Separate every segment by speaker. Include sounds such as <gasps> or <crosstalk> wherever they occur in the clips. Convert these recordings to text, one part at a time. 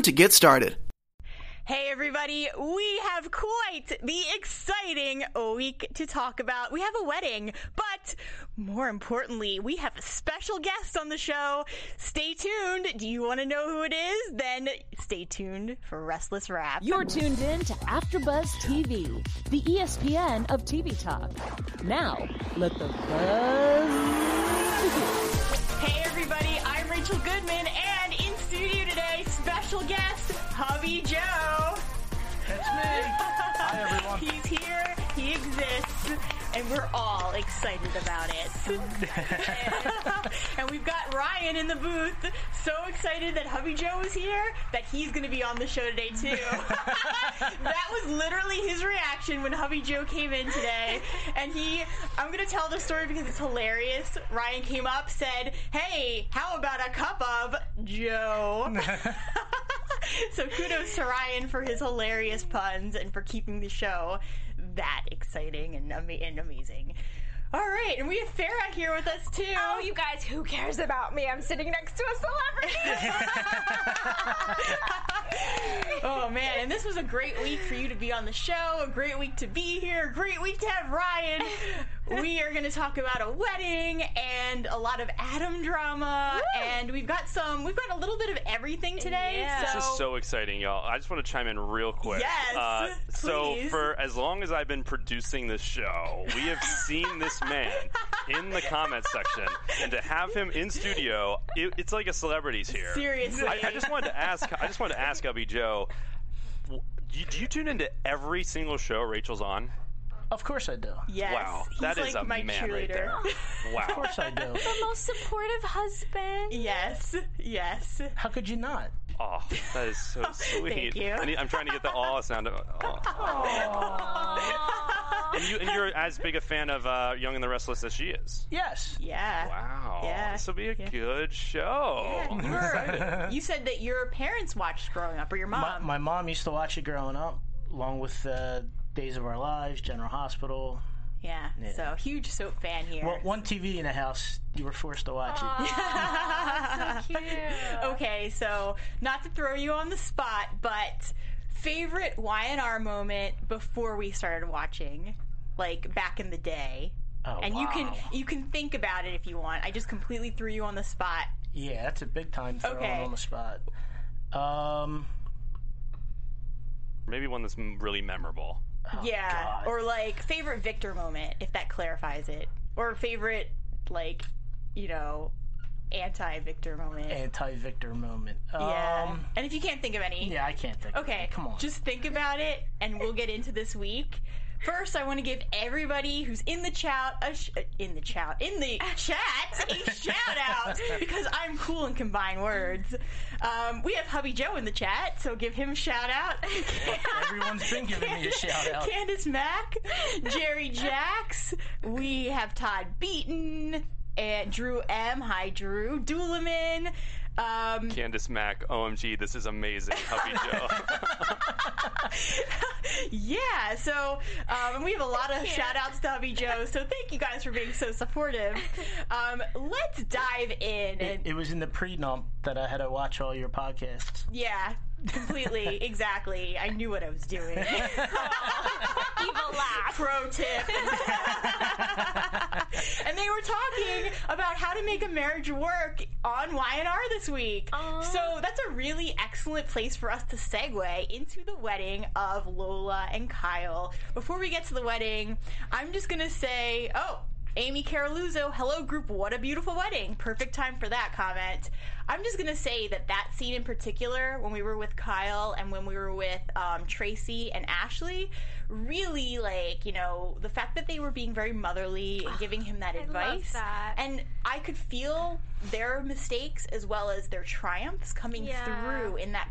Speaker 1: to get started.
Speaker 2: Hey everybody, we have quite the exciting week to talk about. We have a wedding, but more importantly, we have a special guest on the show. Stay tuned. Do you want to know who it is? Then stay tuned for Restless Rap.
Speaker 3: You're tuned in to AfterBuzz TV, the ESPN of TV talk. Now, let the buzz begin.
Speaker 2: Hey everybody, I'm Rachel Goodman, and in studio today, special guest Hubby Joe.
Speaker 4: It's me. Hi, everyone. <laughs>
Speaker 2: He's here, he exists, and we're all excited about it. <laughs> and we've got Ryan in the booth, so excited that Hubby Joe is here that he's going to be on the show today too. <laughs> that was literally his reaction when Hubby Joe came in today, and he. I'm going to tell the story because it's hilarious. Ryan came up, said, "Hey, how about a cup of Joe?" <laughs> so kudos to Ryan for his hilarious puns and for keeping the show that exciting and, ama- and amazing. All right, and we have Farah here with us too.
Speaker 5: Oh, you guys, who cares about me? I'm sitting next to a celebrity. <laughs>
Speaker 2: oh man, and this was a great week for you to be on the show, a great week to be here, a great week to have Ryan. we are going to talk about a wedding and a lot of Adam drama, and we've got some, we've got a little bit of everything today.
Speaker 5: Yeah.
Speaker 2: So
Speaker 6: This is so exciting, y'all. I just want to chime in real quick.
Speaker 2: Yes,
Speaker 6: Uh, <laughs> so, for as long as I've been producing this show, we have seen this man in the comments section, and to have him in studio, it, it's like a celebrity's here.
Speaker 2: Seriously.
Speaker 6: I, I just wanted to ask. I just wanted to ask Ubby Joe. Do you, do you tune into every single show Rachel's on?
Speaker 4: Of course I do.
Speaker 2: yes,
Speaker 6: wow,
Speaker 2: he's
Speaker 6: that
Speaker 2: like
Speaker 6: a
Speaker 2: my
Speaker 6: man right there. <laughs> Wow.
Speaker 4: Of course I do.
Speaker 5: the most supportive husband.
Speaker 2: yes, yes.
Speaker 4: How could you not?
Speaker 6: Oh, that is so <laughs> sweet.
Speaker 2: Thank you.
Speaker 6: I need, I'm trying to get the awe sound. Of, oh. And, you, and you're as big a fan of uh, Young and the Restless as she is.
Speaker 4: Yes.
Speaker 2: Yeah.
Speaker 6: Wow.
Speaker 2: Yeah.
Speaker 6: This will be a
Speaker 2: Yeah.
Speaker 6: good show.
Speaker 2: Yeah, you, were, you said that your parents watched growing up, or your
Speaker 4: My,
Speaker 2: mom.
Speaker 4: my mom used to watch it growing up, along with uh, Days of Our Lives, General Hospital.
Speaker 2: Yeah,
Speaker 4: Yeah.
Speaker 2: so huge soap fan here.
Speaker 4: Well, one TV in the house, you were forced to watch it.
Speaker 5: Aw, so <laughs> cute.
Speaker 2: okay, so not to throw you on the spot, but favorite Y&R moment before we started watching, like back in the day.
Speaker 4: Oh,
Speaker 2: and you can you can think about it if you want. I just completely threw you on the spot.
Speaker 4: Yeah, that's a big time throwing
Speaker 2: Okay.
Speaker 4: on the spot. Um,
Speaker 6: Maybe one that's really memorable.
Speaker 2: Yeah,
Speaker 4: God.
Speaker 2: or like favorite Victor moment if that clarifies it, or favorite like you know anti-Victor moment.
Speaker 4: anti-Victor moment.
Speaker 2: yeah,
Speaker 4: Um,
Speaker 2: and if you can't think of any,
Speaker 4: yeah, I can't think. of
Speaker 2: any.
Speaker 4: Okay, come on.
Speaker 2: Just think about it, and we'll get into this week. First, I want to give everybody who's in the chat a sh- in the chat in the chat a <laughs> shout out because I'm cool and combine words. Um, we have Hubby Joe in the chat, so give him a shout out. <laughs>
Speaker 4: Everyone's been giving me a shout out.
Speaker 2: Candace Mack, Jerry Jacks. We have Todd Beaton and Drew M. Hi, Drew Doolaman. Um,
Speaker 6: Candace Mack, OMG, this is amazing, Hubby <laughs> Joe. <laughs>
Speaker 2: yeah, so um, we have a lot of shout outs to Hubby Joe, so thank you guys for being so supportive. Um, let's dive in and
Speaker 4: It was in the pre-nump that I had to watch all your podcasts.
Speaker 2: yeah, completely, <laughs> exactly. I knew what I was doing. <laughs> <laughs>
Speaker 5: Evil laugh.
Speaker 2: Pro tip. and they were talking about how to make a marriage work on Y&R this week.
Speaker 5: Aw.
Speaker 2: So that's a really excellent place for us to segue into the wedding of Lola and Kyle. Before we get to the wedding, I'm just going to say, oh, Amy Caroluzzo, hello group, what a beautiful wedding. Perfect time for that comment. I'm just gonna say that that scene in particular, when we were with Kyle and when we were with um, Tracy and Ashley, really like you know the fact that they were being very motherly and giving him that
Speaker 5: I love
Speaker 2: advice,
Speaker 5: that.
Speaker 2: and I could feel their mistakes as well as their triumphs coming
Speaker 5: Yeah.
Speaker 2: through in that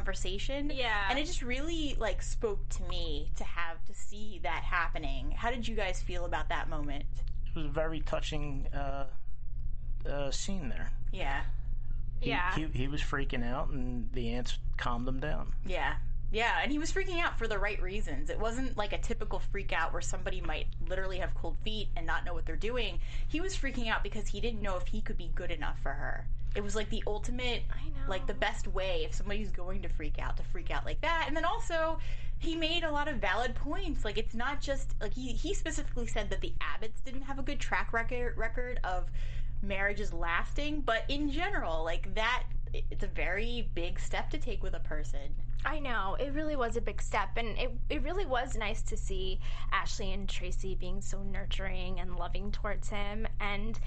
Speaker 2: Conversation.
Speaker 5: Yeah.
Speaker 2: And it just really like spoke to me to have to see that happening. How did you guys feel about that moment?
Speaker 4: It was a very touching uh, uh, scene there.
Speaker 2: Yeah.
Speaker 4: He,
Speaker 5: Yeah.
Speaker 4: He, he was freaking out, and the ants calmed him down.
Speaker 2: Yeah. Yeah, and he was freaking out for the right reasons. It wasn't like a typical freak out where somebody might literally have cold feet and not know what they're doing. He was freaking out because he didn't know if he could be good enough for her. It was like the ultimate,
Speaker 5: I know.
Speaker 2: like the best way if somebody's going to freak out to freak out like that. And then also, he made a lot of valid points. Like it's not just like he he specifically said that the Abbotts didn't have a good track record record of marriages lasting, but in general, like that, it's a very big step to take with a person.
Speaker 5: I know. It really was a big step. And it, it really was nice to see Ashley and Tracy being so nurturing and loving towards him. And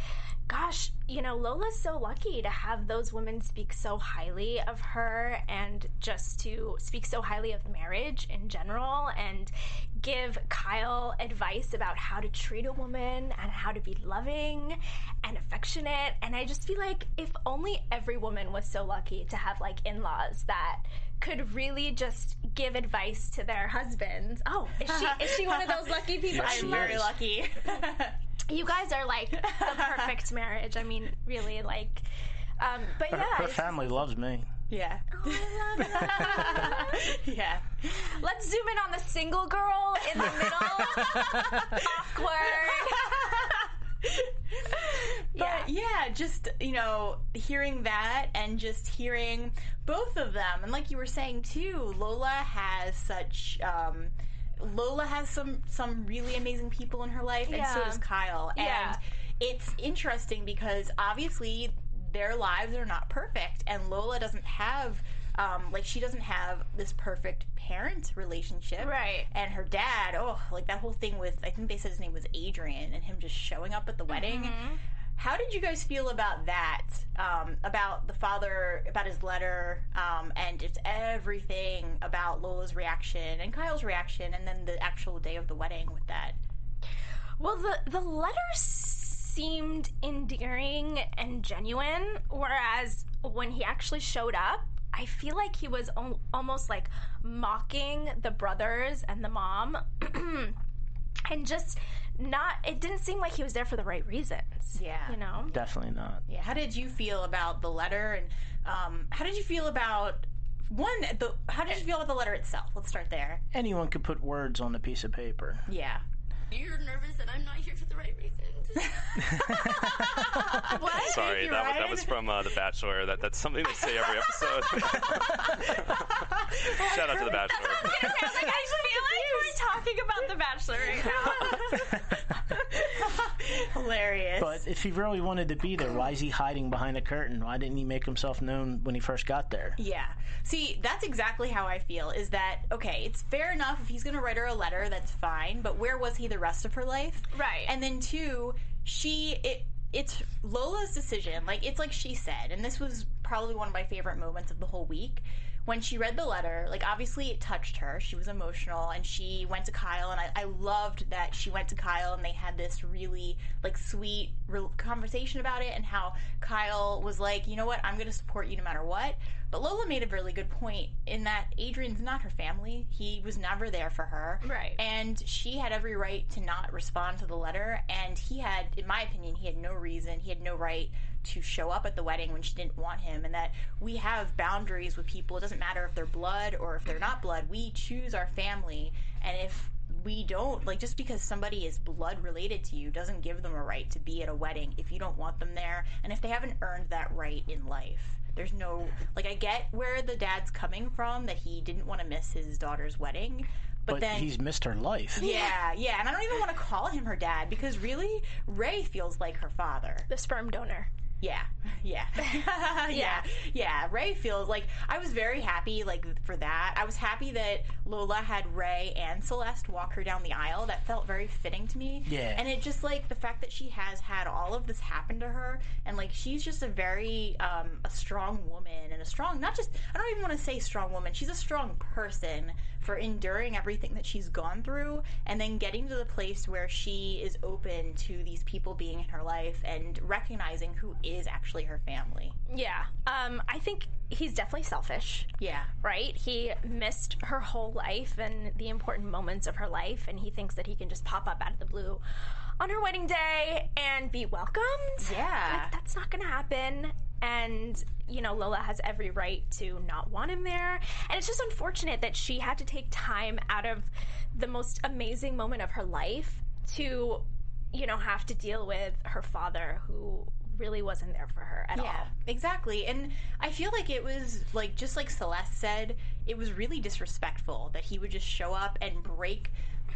Speaker 5: gosh, you know, Lola's so lucky to have those women speak so highly of her and just to speak so highly of marriage in general and give Kyle advice about how to treat a woman and how to be loving and affectionate. And I just feel like if only every woman was so lucky to have like in laws that could really just give advice to their husbands. Oh, is she is she one of those lucky <laughs> people?
Speaker 4: Yes,
Speaker 2: I'm very lucky. <laughs>
Speaker 5: You guys are like the <laughs> perfect marriage. I mean, really, like. Um, but
Speaker 4: Her,
Speaker 5: yeah,
Speaker 4: her
Speaker 5: it's-
Speaker 4: family loves me.
Speaker 2: yeah.
Speaker 5: Oh, I love <laughs>
Speaker 2: yeah.
Speaker 5: Let's zoom in on the single girl in the middle. <laughs> Awkward.
Speaker 2: But yeah, just you know, hearing that and just hearing both of them, and like you were saying too, Lola has such. Um, Lola has some some really amazing people in her life, and so does Kyle.
Speaker 5: Yeah.
Speaker 2: And it's interesting because obviously their lives are not perfect, and Lola doesn't have. Um, like she doesn't have this perfect parent relationship,
Speaker 5: Right.
Speaker 2: And her dad, oh, like that whole thing with I think they said his name was Adrian, and him just showing up at the wedding.
Speaker 5: Mm-hmm.
Speaker 2: How did you guys feel about that? Um, about the father, about his letter, um, and just everything about Lola's reaction and Kyle's reaction, and then the actual day of the wedding with that.
Speaker 5: Well, the the letter seemed endearing and genuine, whereas when he actually showed up, I feel like he was al- almost like mocking the brothers and the mom, <clears throat> and just not. It didn't seem like he was there for the right reasons.
Speaker 2: Yeah.
Speaker 5: you know.
Speaker 4: Definitely not.
Speaker 2: Yeah. How did you feel about the letter, and um, how did you feel about one? The how did you feel about the letter itself? Let's start there.
Speaker 4: Anyone could put words on a piece of paper.
Speaker 2: Yeah.
Speaker 7: You're nervous that I'm not here for the right reasons. <laughs>
Speaker 6: Sorry,
Speaker 2: You're
Speaker 6: that, was- that was from uh, The Bachelor. That, that's something they say every episode. <laughs> Shout out to The Bachelor.
Speaker 5: I was like, I feel like we're talking about The Bachelor right now. <laughs>
Speaker 2: Hilarious.
Speaker 4: But if he really wanted to be there, why is he hiding behind a curtain? Why didn't he make himself known when he first got there?
Speaker 2: Yeah. See, that's exactly how I feel. Is that okay? It's fair enough if he's going to write her a letter, that's fine. But where was he the rest of her life?
Speaker 5: Right.
Speaker 2: And then two, she it it's Lola's decision. Like it's like she said, and this was probably one of my favorite moments of the whole week. When she read the letter, like obviously it touched her. She was emotional and she went to Kyle, and I, I loved that she went to Kyle and they had this really like sweet re- conversation about it, and how Kyle was like, you know what, I'm going to support you no matter what. But Lola made a really good point in that Adrian's not her family. He was never there for her.
Speaker 5: Right.
Speaker 2: And she had every right to not respond to the letter. And he had, in my opinion, he had no reason, he had no right to show up at the wedding when she didn't want him. And that we have boundaries with people. It doesn't matter if they're blood or if they're not blood. We choose our family. And if we don't, like, just because somebody is blood related to you doesn't give them a right to be at a wedding if you don't want them there. And if they haven't earned that right in life. There's no like I get where the dad's coming from that he didn't want to miss his daughter's wedding, but,
Speaker 4: But
Speaker 2: then
Speaker 4: he's missed her life.
Speaker 2: yeah, yeah, and I don't even want to call him her dad because really Ray feels like her father.
Speaker 5: the sperm donor.
Speaker 2: Yeah, <laughs> <laughs> yeah, yeah, yeah. Ray feels like I was very happy, like for that. I was happy that Lola had Ray and Celeste walk her down the aisle. That felt very fitting to me.
Speaker 4: Yeah.
Speaker 2: and it just like the fact that she has had all of this happen to her, and like she's just a very um, a strong woman and a strong, not just I don't even want to say strong woman. She's a strong person for enduring everything that she's gone through, and then getting to the place where she is open to these people being in her life and recognizing who is actually her family.
Speaker 5: Yeah. Um, I think he's definitely selfish.
Speaker 2: Yeah.
Speaker 5: Right? He missed her whole life and the important moments of her life, and he thinks that he can just pop up out of the blue on her wedding day and be welcomed.
Speaker 2: Yeah.
Speaker 5: Like, that's not going to happen. And, you know, Lola has every right to not want him there. And it's just unfortunate that she had to take time out of the most amazing moment of her life to, you know, have to deal with her father who really wasn't there for her at all.
Speaker 2: Exactly. And I feel like it was like just like Celeste said, it was really disrespectful that he would just show up and break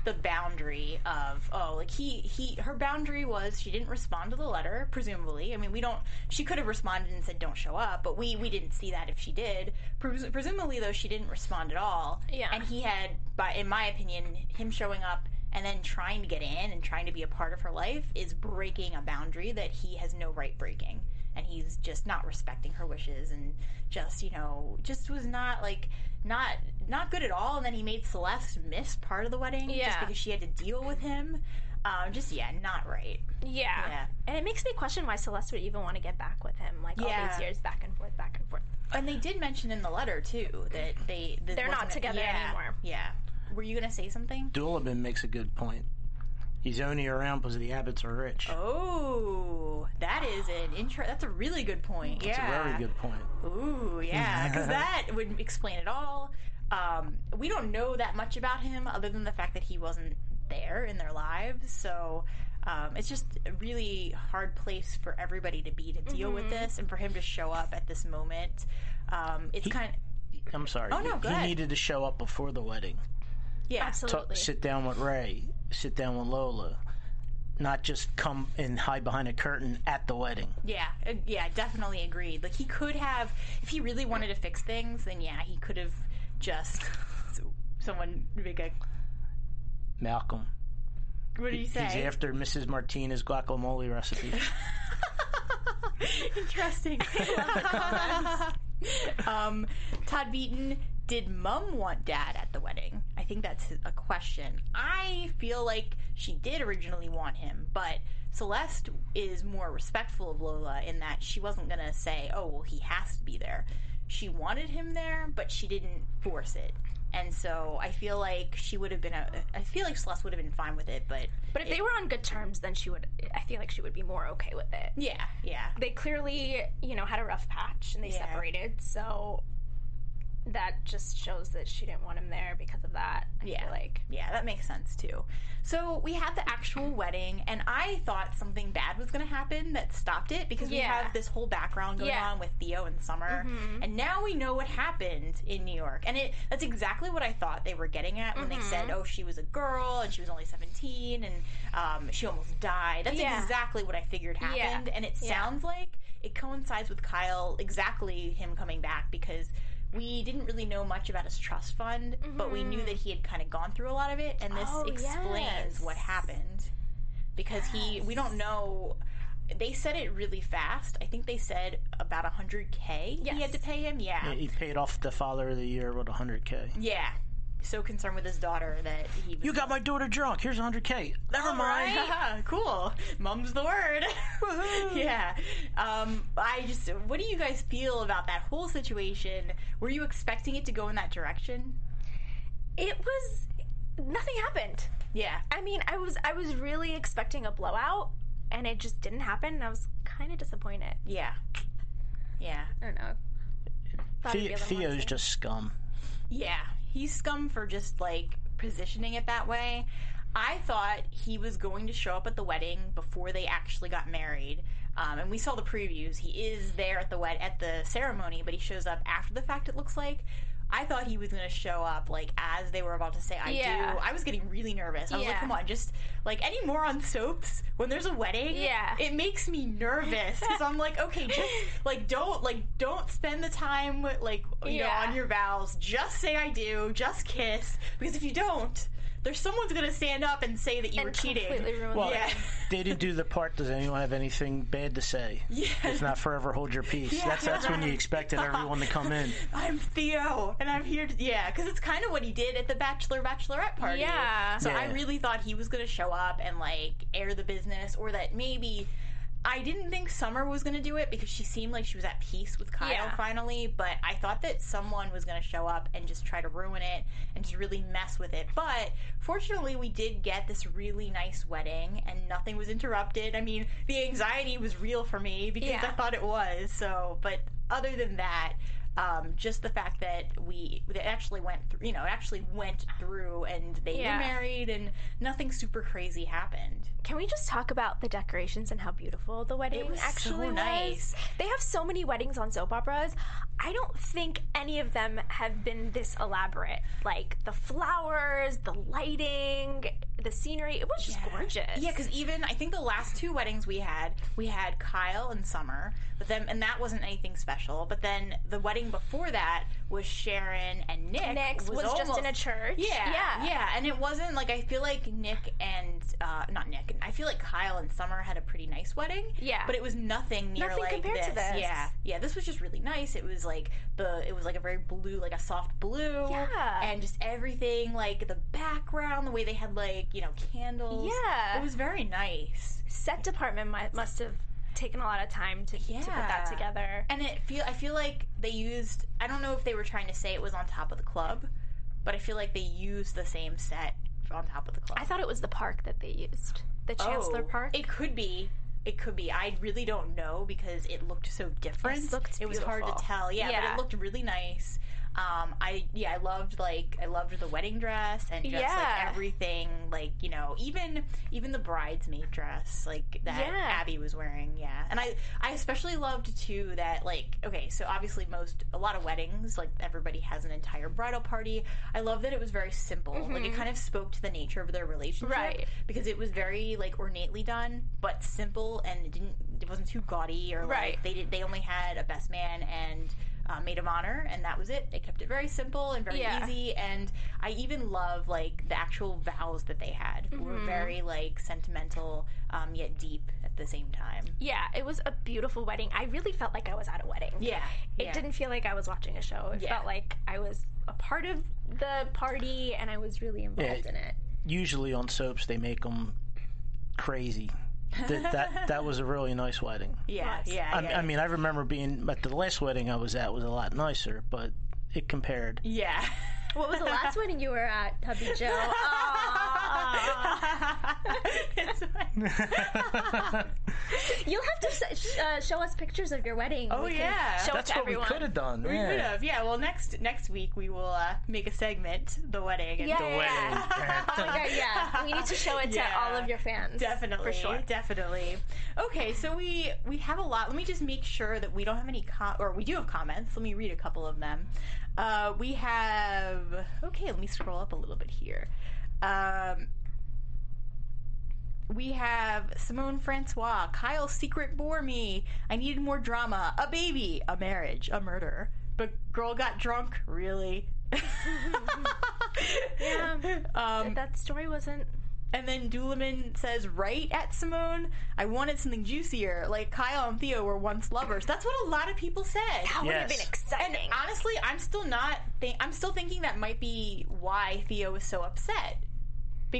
Speaker 2: the boundary of oh like he he her boundary was she didn't respond to the letter presumably. I mean we don't she could have responded and said don't show up but we we didn't see that if she did. Pres- presumably though she didn't respond at all.
Speaker 5: Yeah.
Speaker 2: and he had by in my opinion him showing up and then trying to get in and trying to be a part of her life is breaking a boundary that he has no right breaking and he's just not respecting her wishes and just you know just was not like not not good at all and then he made celeste miss part of the wedding just because she had to deal with him um, just yeah not right
Speaker 5: Yeah.
Speaker 2: Yeah.
Speaker 5: And it makes me question why Celeste would even want to get back with him, like all these years back and forth, back and forth.
Speaker 2: and they did mention in the letter too that they that
Speaker 5: They're not
Speaker 2: wasn't-
Speaker 5: together
Speaker 2: yeah,
Speaker 5: anymore.
Speaker 2: yeah were you gonna say something
Speaker 4: Doolittle makes a good point. He's only around because the Abbotts are rich.
Speaker 2: oh that is an intro that's a really good point
Speaker 4: That's
Speaker 2: yeah
Speaker 4: a very good point.
Speaker 2: Ooh, yeah, because <laughs> that would explain it all. Um, we don't know that much about him other than the fact that he wasn't there in their lives. So um, it's just a really hard place for everybody to be to deal with this, and for him to show up at this moment. Um, it's kind of
Speaker 4: I'm sorry.
Speaker 2: Oh, no,
Speaker 4: he,
Speaker 2: go
Speaker 4: he
Speaker 2: ahead.
Speaker 4: needed to show up before the wedding.
Speaker 2: yeah,
Speaker 4: Talk,
Speaker 5: Absolutely.
Speaker 4: sit down with Ray. Sit down with Lola. Not just come and hide behind a curtain at the wedding.
Speaker 2: yeah, uh, yeah, definitely agreed. Like he could have, if he really wanted to fix things, then yeah, he could have just. <laughs> Someone make a.
Speaker 4: Malcolm.
Speaker 2: What do you say?
Speaker 4: He's after Mrs. Martinez guacamole recipe. <laughs>
Speaker 2: Interesting. <laughs> um, Todd Beaton, did Mum want Dad at the wedding? I think that's a question. I feel like she did originally want him, but Celeste is more respectful of Lola in that she wasn't gonna say, "Oh, well, he has to be there." She wanted him there, but she didn't force it. And so I feel like she would have been a. I feel like Celeste would have been fine with it, but
Speaker 5: But if they were on good terms, then she would. I feel like she would be more okay with it.
Speaker 2: yeah, yeah.
Speaker 5: They clearly, you know, had a rough patch and they
Speaker 2: Yeah.
Speaker 5: separated. So that just shows that she didn't want him there because of that. I
Speaker 2: Yeah.
Speaker 5: feel like.
Speaker 2: Yeah, that makes sense too. So we had the actual wedding, and I thought something bad was going to happen that stopped it because we
Speaker 5: Yeah.
Speaker 2: have this whole background going
Speaker 5: Yeah.
Speaker 2: on with Theo and Summer, and now we know what happened in New York. And it that's exactly what I thought they were getting at when they said, "Oh, she was a girl and she was only seventeen and um, she almost died." That's
Speaker 5: Yeah.
Speaker 2: exactly what I figured happened, and it sounds like it coincides with Kyle exactly him coming back because we didn't really know much about his trust fund, but we knew that he had kind of gone through a lot of it, and this
Speaker 5: Oh,
Speaker 2: explains
Speaker 5: yes.
Speaker 2: what happened because he we don't know. They said it really fast. I think they said about 100k he had to pay him. Yeah.
Speaker 4: he paid off the Father of the Year with 100K.
Speaker 2: Yeah. So concerned with his daughter that he was
Speaker 4: You got my daughter drunk. Here's 100K. Never mind.
Speaker 2: Right? <laughs> cool. Mum's the word. <laughs> yeah. Um, I just, what do you guys feel about that whole situation? Were you expecting it to go in that direction?
Speaker 5: It was. Nothing happened.
Speaker 2: Yeah.
Speaker 5: I mean, I was I was really expecting a blowout, and it just didn't happen. And I was kind of disappointed.
Speaker 2: Yeah. Yeah.
Speaker 5: I don't know. Thought it'd be
Speaker 4: The-
Speaker 5: a little more
Speaker 4: Theo's just scum.
Speaker 2: Yeah. He's scum for just like positioning it that way. I thought he was going to show up at the wedding before they actually got married. Um, and we saw the previews. He is there at the wed- at the ceremony, but he shows up after the fact. It looks like. I thought he was gonna show up like as they were about to say I
Speaker 5: Yeah.
Speaker 2: do. I was getting really nervous. I was like, come on, just like any more on soaps when there's a wedding.
Speaker 5: Yeah.
Speaker 2: it makes me nervous because I'm like, okay, just <laughs> like don't like don't spend the time like you
Speaker 5: Yeah.
Speaker 2: know on your vows. Just say I do. Just kiss because if you don't. There's someone's gonna stand up and say that you were cheating.
Speaker 4: Well,
Speaker 2: Yeah. <laughs>
Speaker 4: they didn't do the part. Does anyone have anything bad to say?
Speaker 2: Yeah.
Speaker 4: If not, forever hold your peace.
Speaker 2: Yeah.
Speaker 4: That's that's when you expected everyone to come in. <laughs>
Speaker 2: I'm Theo, and I'm here to yeah, because it's kind of what he did at the Bachelor Bachelorette party.
Speaker 5: Yeah.
Speaker 2: So I really thought he was gonna show up and like air the business, or that maybe. I didn't think Summer was going to do it because she seemed like she was at peace with Kyle
Speaker 5: Yeah.
Speaker 2: finally, but I thought that someone was going to show up and just try to ruin it and just really mess with it. But fortunately, we did get this really nice wedding and nothing was interrupted. I mean, the anxiety was real for me because
Speaker 5: Yeah.
Speaker 2: I thought it was. So, but other than that, um, just the fact that we that actually went through, you know, actually went through and they
Speaker 5: Yeah.
Speaker 2: were married and nothing super crazy happened.
Speaker 5: Can we just talk about the decorations and how beautiful the wedding
Speaker 2: was so
Speaker 5: actually was?
Speaker 2: nice.
Speaker 5: They have so many weddings on soap operas. I don't think any of them have been this elaborate. Like the flowers, the lighting, the scenery. It was just gorgeous.
Speaker 2: Yeah, because even I think the last two weddings we had, we had Kyle and Summer, but then and that wasn't anything special. But then the wedding before that was Sharon and Nick.
Speaker 5: Nick's was, just in a church.
Speaker 2: Yeah,
Speaker 5: yeah,
Speaker 2: yeah, and it wasn't like I feel like Nick and uh, not Nick. I feel like Kyle and Summer had a pretty nice wedding.
Speaker 5: Yeah.
Speaker 2: but it was nothing near
Speaker 5: Nothing
Speaker 2: like
Speaker 5: compared to this.
Speaker 2: Yeah, yeah, this was just really nice. It was like the it was like a very blue, like a soft blue.
Speaker 5: Yeah.
Speaker 2: and just everything like the background, the way they had like you know candles.
Speaker 5: Yeah.
Speaker 2: it was very nice.
Speaker 5: Set department must have taken a lot of time to, to put that together.
Speaker 2: And it feel I feel like they used I don't know if they were trying to say it was on top of the club, but I feel like they used the same set on top of the club.
Speaker 5: I thought it was the park that they used, the oh, Chancellor
Speaker 2: Oh,
Speaker 5: Park.
Speaker 2: It could be. It could be. I really don't know because it looked so different.
Speaker 5: It looked it
Speaker 2: was hard to tell. Yeah, but it looked really nice. Um, I yeah, I loved like I loved the wedding dress and just
Speaker 5: Yeah.
Speaker 2: like everything, like you know, even even the bridesmaid dress like that
Speaker 5: Yeah.
Speaker 2: Abby was wearing. Yeah, and I I especially loved too that like okay, so obviously most a lot of weddings like everybody has an entire bridal party. I love that it was very simple. Like it kind of spoke to the nature of their relationship,
Speaker 5: Mm-hmm. Right.
Speaker 2: Because it was very like ornately done, but simple and it didn't it wasn't too gaudy or
Speaker 5: Right.
Speaker 2: like they did they only had a best man and uh, maid of honor and that was it they kept it very simple and very
Speaker 5: Yeah.
Speaker 2: easy and i even love like the actual vows that they had
Speaker 5: Mm-hmm.
Speaker 2: were very like sentimental um, yet deep at the same time
Speaker 5: yeah, it was a beautiful wedding. I really felt like I was at a wedding.
Speaker 2: yeah
Speaker 5: It
Speaker 2: yeah.
Speaker 5: didn't feel like I was watching a show. It
Speaker 2: Yeah.
Speaker 5: felt like I was a part of the party and I was really involved
Speaker 4: Yeah.
Speaker 5: in it.
Speaker 4: Usually on soaps they make them crazy. That, that that was a really nice wedding. <laughs>
Speaker 2: yeah yeah,
Speaker 4: I,
Speaker 2: yeah.
Speaker 4: I mean, I remember being at the last wedding I was at was a lot nicer, but it compared.
Speaker 2: yeah
Speaker 5: What was the last wedding you were at, Hubby Joe? <laughs> Aw.
Speaker 2: It's fine.
Speaker 5: You'll have to sh- uh, show us pictures of your wedding.
Speaker 2: Oh,
Speaker 5: We can
Speaker 2: yeah.
Speaker 5: show
Speaker 4: That's
Speaker 5: it to
Speaker 4: what we could have done.
Speaker 2: we
Speaker 4: yeah.
Speaker 2: could have yeah well next next week we will uh, make a segment the wedding and
Speaker 5: Yeah,
Speaker 4: The <laughs>
Speaker 5: yeah,
Speaker 4: wedding.
Speaker 5: yeah. Oh my god, yeah. We need to show it to
Speaker 2: Yeah.
Speaker 5: all of your fans.
Speaker 2: Definitely,
Speaker 5: For sure.
Speaker 2: definitely. Okay, so we we have a lot. Let me just make sure that we don't have any com- or we do have comments. Let me read a couple of them. Uh, we have okay. Let me scroll up a little bit here. Um, we have Simone Francois. Kyle secret bore me. I needed more drama. A baby. A marriage. A murder. But girl got drunk. Really. <laughs> <laughs>
Speaker 5: Yeah.
Speaker 2: Um,
Speaker 5: that story wasn't.
Speaker 2: And then Dooliman says, right at Simone, I wanted something juicier. Like Kyle and Theo were once lovers. That's what a lot of people said.
Speaker 5: That would have
Speaker 4: Yes.
Speaker 5: been
Speaker 2: And honestly, I'm still not. Think, I'm still thinking that might be why Theo was so upset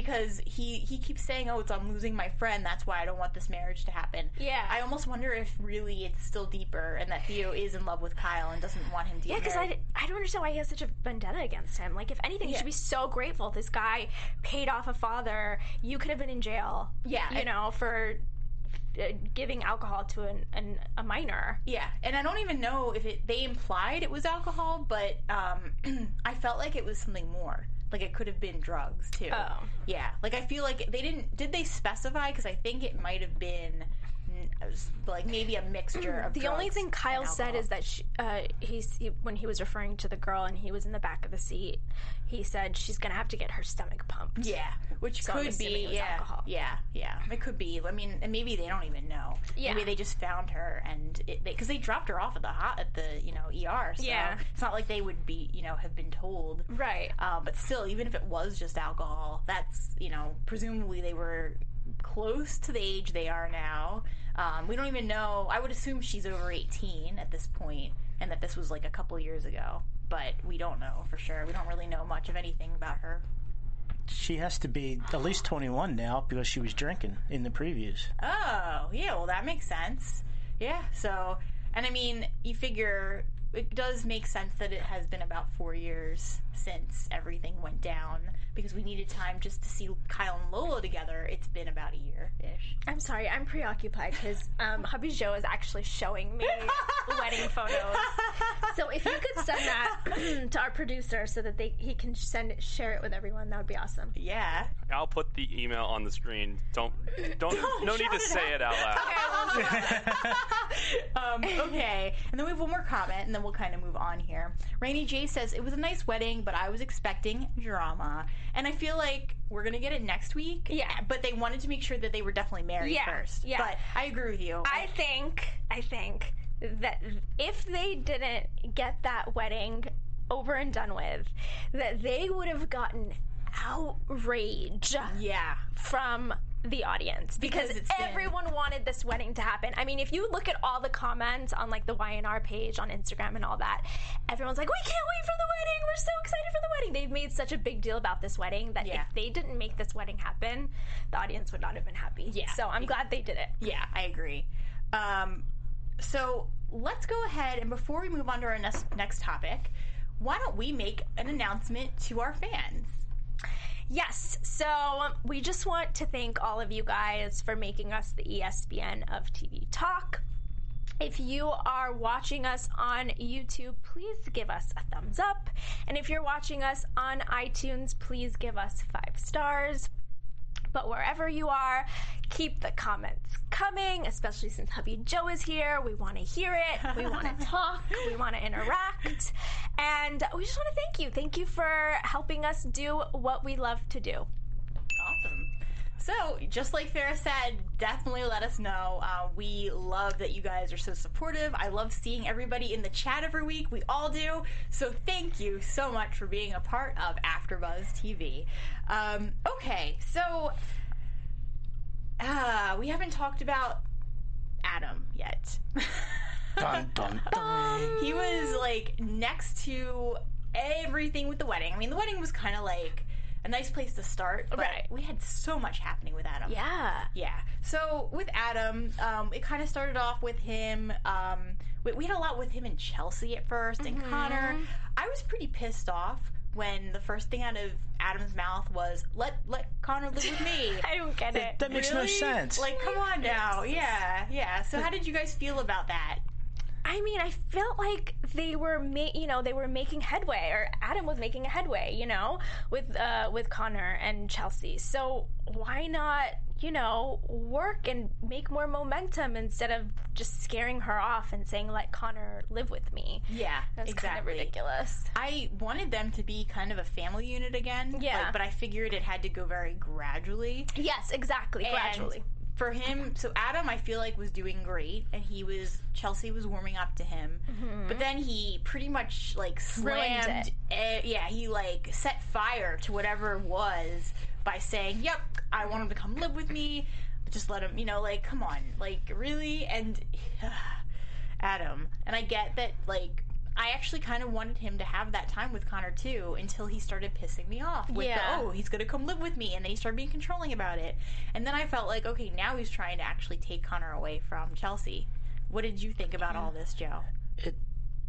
Speaker 2: because he he keeps saying, "Oh, it's I'm losing my friend. That's why I don't want this marriage to happen."
Speaker 5: Yeah.
Speaker 2: I almost wonder if really it's still deeper and that Theo is in love with Kyle and doesn't want him to.
Speaker 5: Yeah, because I. I don't understand why he has such a vendetta against him. Like, if anything, he
Speaker 2: Yeah.
Speaker 5: should be so grateful. This guy paid off a father. You could have been in jail.
Speaker 2: Yeah,
Speaker 5: You
Speaker 2: and-
Speaker 5: know, for uh, giving alcohol to an, an a minor.
Speaker 2: Yeah, and I don't even know if it they implied it was alcohol, but um, <clears throat> I felt like it was something more. Like it could have been drugs too.
Speaker 5: Oh.
Speaker 2: Yeah, like I feel like they didn't. Did they specify? Because I think it might have been. It like maybe a mixture of.
Speaker 5: The only thing Kyle said is that she, uh, he's he, when he was referring to the girl and he was in the back of the seat, he said she's gonna have to get her stomach pumped.
Speaker 2: Yeah, which
Speaker 5: So I'm
Speaker 2: could
Speaker 5: assuming
Speaker 2: be
Speaker 5: it was
Speaker 2: yeah,
Speaker 5: alcohol.
Speaker 2: yeah, yeah. It could be. I mean, and maybe they don't even know.
Speaker 5: Yeah.
Speaker 2: Maybe they just found her and because they, dropped her off at the hot at the you know ER. So
Speaker 5: Yeah.
Speaker 2: it's not like they would be you know have been told.
Speaker 5: Right.
Speaker 2: Um, but still, even if it was just alcohol, that's you know presumably they were close to the age they are now. Um, we don't even know. I would assume she's over eighteen at this point, and that this was like a couple years ago. But we don't know for sure. We don't really know much of anything about her.
Speaker 4: She has to be at least 21 now because she was drinking in the previews.
Speaker 2: Oh, yeah, well, that makes sense. Yeah, so, and I mean, you figure it does make sense that it has been about four years since everything went down because we needed time just to see Kyle and Lola together. It's been about a year ish.
Speaker 5: I'm sorry, I'm preoccupied because um, <laughs> hubby Joe is actually showing me <laughs> wedding photos. So if you could send that <laughs> <clears throat> to our producer so that they he can send it, share it with everyone, that would be awesome.
Speaker 2: Yeah.
Speaker 6: I'll put the email on the screen. Don't don't no need to say it out loud.
Speaker 2: um, okay, and then we have one more comment, and then we'll kind of move on here. Rainy J says it was a nice wedding, but I was expecting drama, and I feel like we're gonna get it next week.
Speaker 5: Yeah.
Speaker 2: but they wanted to make sure that they were definitely married
Speaker 5: Yeah,
Speaker 2: first.
Speaker 5: yeah.
Speaker 2: but I agree with you.
Speaker 5: I think I think that if they didn't get that wedding over and done with, that they would have gotten outrage
Speaker 2: yeah,
Speaker 5: from the audience because,
Speaker 2: Because it's been-
Speaker 5: everyone wanted this wedding to happen. I mean, if you look at all the comments on like the Y&R page on Instagram and all that, everyone's like, "We can't wait for the wedding! We're so excited for the wedding!" They've made such a big deal about this wedding that
Speaker 2: Yeah.
Speaker 5: if they didn't make this wedding happen, the audience would not have been happy.
Speaker 2: Yeah.
Speaker 5: So I'm glad they did it.
Speaker 2: Yeah, I agree. Um, so let's go ahead and before we move on to our next next topic, why don't we make an announcement to our fans?
Speaker 5: Yes. So we just want to thank all of you guys for making us the ESPN of TV Talk. If you are watching us on YouTube, please give us a thumbs up. And if you're watching us on iTunes, please give us five stars. But wherever you are, keep the comments coming, especially since hubby Joe is here. We want to hear it. We <laughs> want to talk. We want to interact. And we just want to thank you. Thank you for helping us do what we love to do.
Speaker 2: Awesome. So, just like Farah said, definitely let us know. Uh, we love that you guys are so supportive. I love seeing everybody in the chat every week. We all do. So, thank you so much for being a part of AfterBuzz TV. Um, okay, so uh, we haven't talked about Adam yet. <laughs>
Speaker 4: Dun, dun, dun.
Speaker 2: he was like next to everything with the wedding. I mean, the wedding was kind of like a nice place to start, but
Speaker 5: Right.
Speaker 2: we had so much happening with Adam.
Speaker 5: Yeah.
Speaker 2: Yeah. So with Adam, um, it kind of started off with him. Um, we, we had a lot with him and Chelsea at 1st and Connor. I was pretty pissed off when the first thing out of Adam's mouth was "Let let Connor live with me." <laughs>
Speaker 5: I don't get it.
Speaker 4: That makes no sense.
Speaker 2: Like, come on now. Yeah, yeah. So how did you guys feel about that?
Speaker 5: I mean, I felt like they were, ma- you know, they were making headway, or Adam was making a headway, you know, with uh, with Connor and Chelsea. So why not, you know, work and make more momentum instead of just scaring her off and saying, "Let Connor live with me."
Speaker 2: Yeah,
Speaker 5: That's kind of ridiculous.
Speaker 2: I wanted them to be kind of a family unit again.
Speaker 5: Yeah.
Speaker 2: like, but I figured it had to go very gradually.
Speaker 5: Yes, exactly.
Speaker 2: And
Speaker 5: gradually.
Speaker 2: For him, so Adam, I feel like was doing great, and he was Chelsea was warming up to him, but then he pretty much like
Speaker 5: Mm-hmm.
Speaker 2: Slammed. eh, yeah, he like set fire to whatever it was by saying, "Yep, I want him to come live with me." Just let him, you know, like, come on, like, really? And <sighs> Adam, and I get that, like, I actually kind of wanted him to have that time with Connor too until he started pissing me off with
Speaker 5: Yeah.
Speaker 2: the, oh, he's going to come live with me. And then he started being controlling about it. And then I felt like, okay, now he's trying to actually take Connor away from Chelsea. What did you think about all this, Joe?
Speaker 4: It,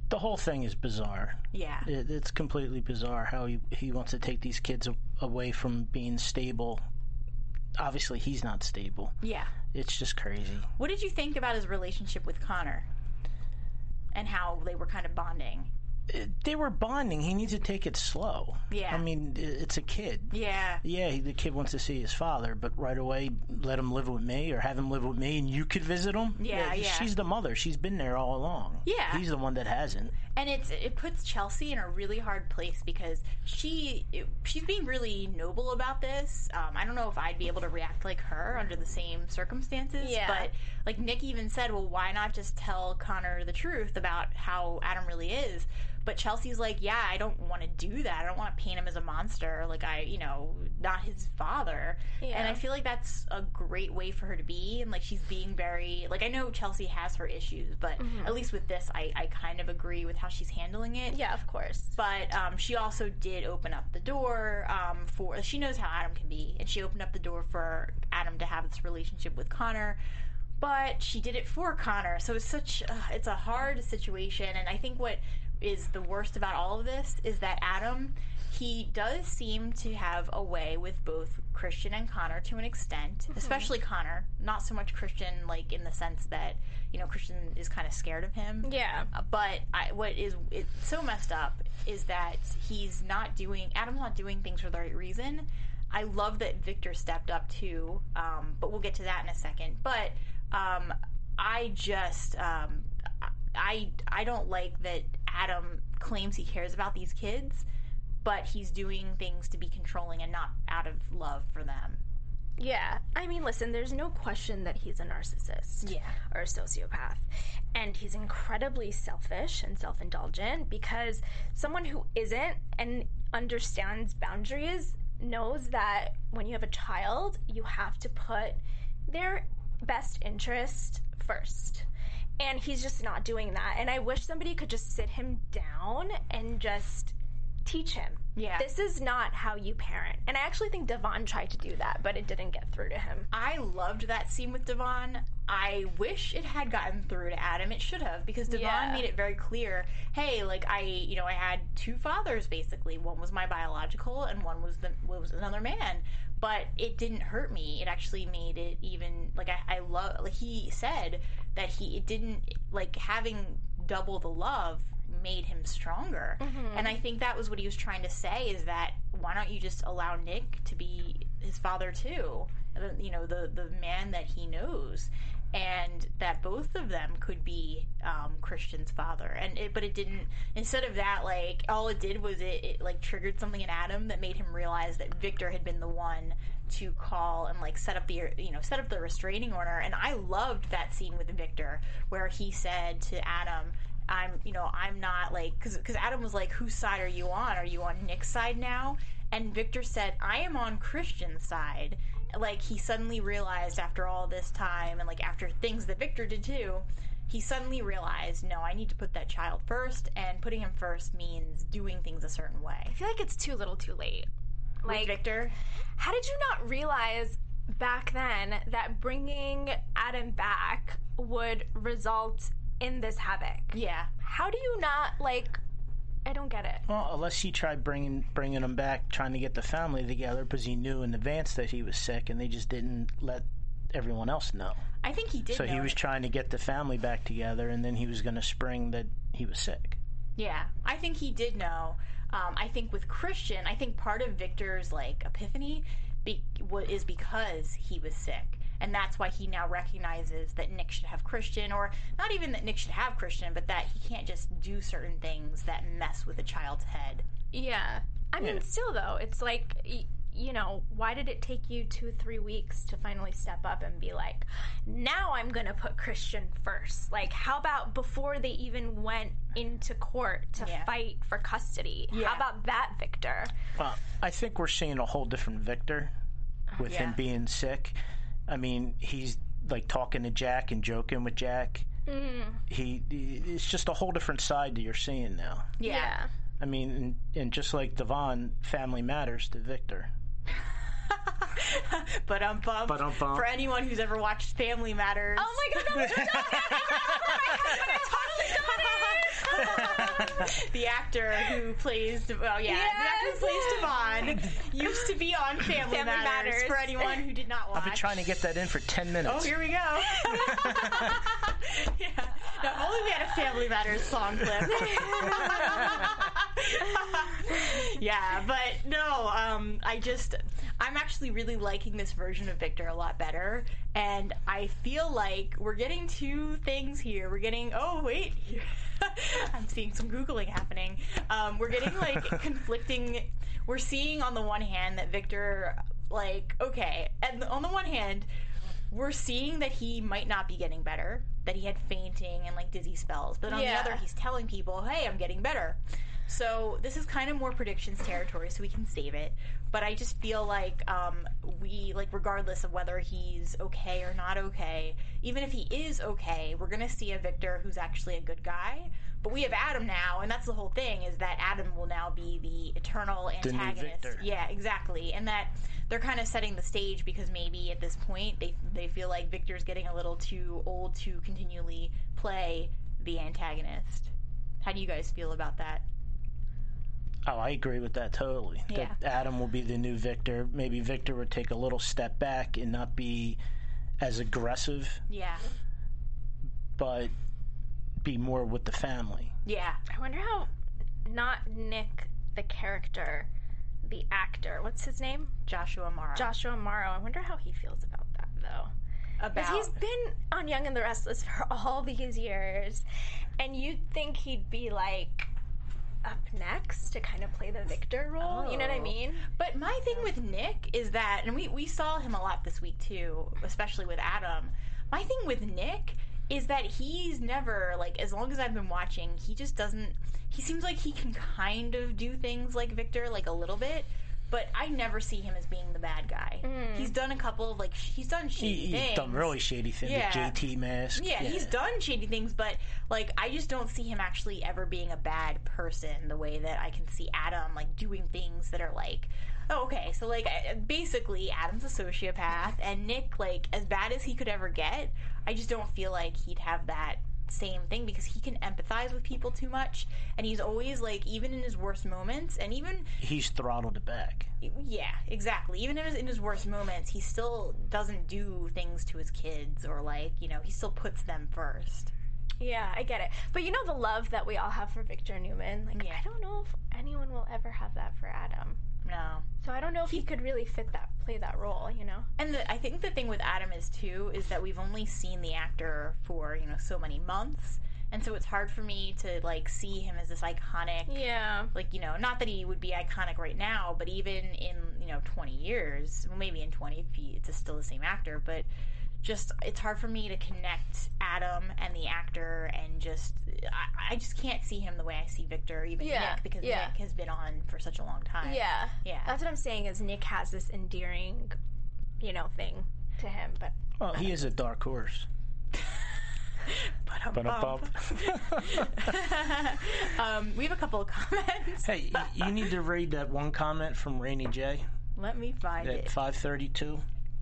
Speaker 4: the whole thing is bizarre.
Speaker 2: Yeah.
Speaker 4: It, it's completely bizarre how he, he wants to take these kids away from being stable. Obviously, he's not stable.
Speaker 2: Yeah.
Speaker 4: It's just crazy.
Speaker 2: What did you think about his relationship with Connor? And how they were kind of bonding?
Speaker 4: They were bonding. He needs to take it slow.
Speaker 2: Yeah.
Speaker 4: I mean, it's a kid.
Speaker 2: Yeah.
Speaker 4: Yeah, the kid wants to see his father, but right away let him live with me or have him live with me, and you could visit him.
Speaker 2: Yeah, yeah.
Speaker 4: She's the mother. She's been there all along.
Speaker 2: Yeah.
Speaker 4: he's the one that hasn't.
Speaker 2: and it's it puts Chelsea in a really hard place because she she's being really noble about this. Um, I don't know if I'd be able to react like her under the same circumstances.
Speaker 5: Yeah.
Speaker 2: But like Nick even said, well, why not just tell Connor the truth about how Adam really is? But Chelsea's like, yeah, I don't want to do that. I don't want to paint him as a monster. Like I, you know, not his father. And I feel like that's a great way for her to be. And like she's being very like I know Chelsea has her issues, but at least with this, I I kind of agree with how she's handling it.
Speaker 5: Yeah, of course.
Speaker 2: But um, she also did open up the door um, for. She knows how Adam can be, and she opened up the door for Adam to have this relationship with Connor. But she did it for Connor, so it's such. Uh, it's a hard situation, and I think what is the worst about all of this is that Adam, he does seem to have a way with both Christian and Connor to an extent, especially Connor. Not so much Christian, like in the sense that you know Christian is kind of scared of him.
Speaker 5: Yeah.
Speaker 2: Uh, but I, what is it's so messed up is that he's not doing Adam's not doing things for the right reason. I love that Victor stepped up too, um, but we'll get to that in a second. But um, I just um, I I don't like that Adam claims he cares about these kids, but he's doing things to be controlling and not out of love for them.
Speaker 5: Yeah. I mean, listen, there's no question that he's a narcissist.
Speaker 2: Yeah.
Speaker 5: Or a sociopath. And he's incredibly selfish and self indulgent because someone who isn't and understands boundaries knows that when you have a child, you have to put their best interest first. And he's just not doing that. And I wish somebody could just sit him down and just teach him.
Speaker 2: Yeah.
Speaker 5: This is not how you parent. And I actually think Devon tried to do that, but it didn't get through to him.
Speaker 2: I loved that scene with Devon. I wish it had gotten through to Adam. It should have because Devon
Speaker 5: Yeah.
Speaker 2: made it very clear. Hey, like I, you know, I had two fathers basically. One was my biological, and one was the was another man. But it didn't hurt me. It actually made it even like I, I love. Like he said that he it didn't like having double the love made him stronger. Mm-hmm. And I think that was what he was trying to say is that why don't you just allow Nick to be his father too? You know, the the man that he knows. And that both of them could be um, Christian's father, and it, but it didn't. Instead of that, like all it did was it, it like triggered something in Adam that made him realize that Victor had been the one to call and like set up the you know set up the restraining order. And I loved that scene with Victor where he said to Adam, I'm, you know, I'm not like, because Adam was like, whose side are you on? Are you on Nick's side now? And Victor said, I am on Christian's side. Like, he suddenly realized after all this time, and like after things that Victor did too, he suddenly realized, no, I need to put that child first, and putting him first means doing things a certain way.
Speaker 5: I feel like it's too little too late.
Speaker 2: Like, Victor?
Speaker 5: How did you not realize back then that bringing Adam back would result in this havoc?
Speaker 2: Yeah.
Speaker 5: How do you not, like, I don't get it.
Speaker 4: Well, unless he tried bringing bringing him back, trying to get the family together, because he knew in advance that he was sick, and they just didn't let everyone else know.
Speaker 2: I think he did.
Speaker 4: so he was
Speaker 2: it.
Speaker 4: trying to get the family back together, and then he was going to spring that he was sick.
Speaker 2: Yeah, I think he did know. Um, I think with Christian, I think part of Victor's like epiphany be, is because he was sick, and that's why he now recognizes that Nick should have Christian, or not even that Nick should have Christian, but that he can't just do certain things that mess with a child's head.
Speaker 5: Yeah. I mean,
Speaker 2: Yeah.
Speaker 5: still, though, it's like, you know, why did it take you two, three weeks to finally step up and be like, now I'm going to put Christian first? Like, how about before they even went into court to
Speaker 2: Yeah.
Speaker 5: fight for custody?
Speaker 2: Yeah.
Speaker 5: How about that, Victor?
Speaker 4: Well, I think we're seeing a whole different Victor with
Speaker 5: Yeah.
Speaker 4: him being sick. I mean, he's like talking to Jack and joking with Jack.
Speaker 5: Mm.
Speaker 4: He, it's just a whole different side that you're seeing now.
Speaker 2: Yeah.
Speaker 4: I mean, and, and just like Devon, family matters to Victor. <laughs>
Speaker 2: But um, bump
Speaker 4: Ba-dum-bum.
Speaker 2: for anyone who's ever watched Family Matters.
Speaker 5: Oh my god, <laughs>
Speaker 2: the actor who plays, well, yeah, the actor who plays Devon used to be on Family,
Speaker 5: Family
Speaker 2: Matters,
Speaker 5: Matters.
Speaker 2: For anyone who did not watch,
Speaker 4: I've been trying to get that in for 10 minutes.
Speaker 2: Oh, here we go. <laughs> yeah. No, if only we had a Family Matters song clip. <laughs> yeah, but no, um, I just, I'm actually really liking this version of Victor a lot better. And I feel like we're getting two things here. We're getting, oh, wait. <laughs> I'm seeing some Googling happening. Um, we're getting like <laughs> conflicting. We're seeing on the one hand that Victor, like, okay, and on the one hand, we're seeing that he might not be getting better, that he had fainting and like dizzy spells. But on
Speaker 5: Yeah.
Speaker 2: the other, he's telling people, hey, I'm getting better. So this is kind of more predictions territory, so we can save it. But I just feel like um, we, like, regardless of whether he's okay or not okay, even if he is okay, we're gonna see a Victor who's actually a good guy. But we have Adam now, and that's the whole thing: is that Adam will now be the eternal
Speaker 4: The
Speaker 2: antagonist.
Speaker 4: Victor.
Speaker 2: Yeah, exactly. And that they're kind of setting the stage because maybe at this point they they feel like Victor's getting a little too old to continually play the antagonist. How do you guys feel about that?
Speaker 4: Oh, I agree with that totally.
Speaker 2: Yeah.
Speaker 4: That Adam will be the new Victor. Maybe Victor would take a little step back and not be as aggressive,
Speaker 2: Yeah.
Speaker 4: but be more with the family.
Speaker 2: Yeah.
Speaker 5: I wonder how not Nick the character, the actor. What's his name?
Speaker 2: Joshua Mara.
Speaker 5: Joshua Morrow. I wonder how he feels about that though.
Speaker 2: About
Speaker 5: Because he's been on Young and the Restless for all these years, and you'd think he'd be like up next to kind of play the victor role. You know what I
Speaker 2: Oh.
Speaker 5: mean?
Speaker 2: But my thing with Nick is that, and we, we saw him a lot this week too, especially with Adam. My thing with Nick is that he's never, like, as long as I've been watching, he just doesn't. He seems like he can kind of do things like Victor, like a little bit, but I never see him as being the bad guy. Mm-hmm. He's done a couple of, like, sh- he's done shady
Speaker 4: He,
Speaker 2: things.
Speaker 4: he's done really shady things.
Speaker 2: Yeah.
Speaker 4: The JT mask.
Speaker 2: Yeah, he's done shady things, but like I just don't see him actually ever being a bad person the way that I can see Adam like doing things that are like, oh, okay, so like basically Adam's a sociopath, and Nick like as bad as he could ever get, I just don't feel like he'd have that same thing because he can empathize with people too much, and he's always like even in his worst moments, and even
Speaker 4: He's throttled it back.
Speaker 2: yeah, exactly. Even in his, in his worst moments, he still doesn't do things to his kids or like you know he still puts them first.
Speaker 5: Yeah, I get it. But you know the love that we all have for Victor Newman. Like
Speaker 2: Yeah.
Speaker 5: I don't know if anyone will ever have that for Adam.
Speaker 2: No.
Speaker 5: So I don't know if he could really fit that play that role. You know?
Speaker 2: And the, I think the thing with Adam is too is that we've only seen the actor for you know so many months, and so it's hard for me to like see him as this iconic.
Speaker 5: Yeah.
Speaker 2: Like you know, not that he would be iconic right now, but even in you know twenty years, well, maybe in twenty, if he, it's still the same actor, but just it's hard for me to connect Adam and the actor, and just I, I just can't see him the way I see Victor, even
Speaker 5: Yeah,
Speaker 2: Nick, because
Speaker 5: yeah.
Speaker 2: Nick has been on for such a long time.
Speaker 5: Yeah.
Speaker 2: Yeah.
Speaker 5: That's what I'm saying. Is Nick has this endearing, you know, thing to him, but
Speaker 4: Well, he is a dark horse. <laughs> But
Speaker 2: Ba-dum-bum. <laughs> um, we have a couple of comments.
Speaker 4: Hey, you need to read that one comment from Rainy J
Speaker 2: Let me find
Speaker 4: at
Speaker 2: it.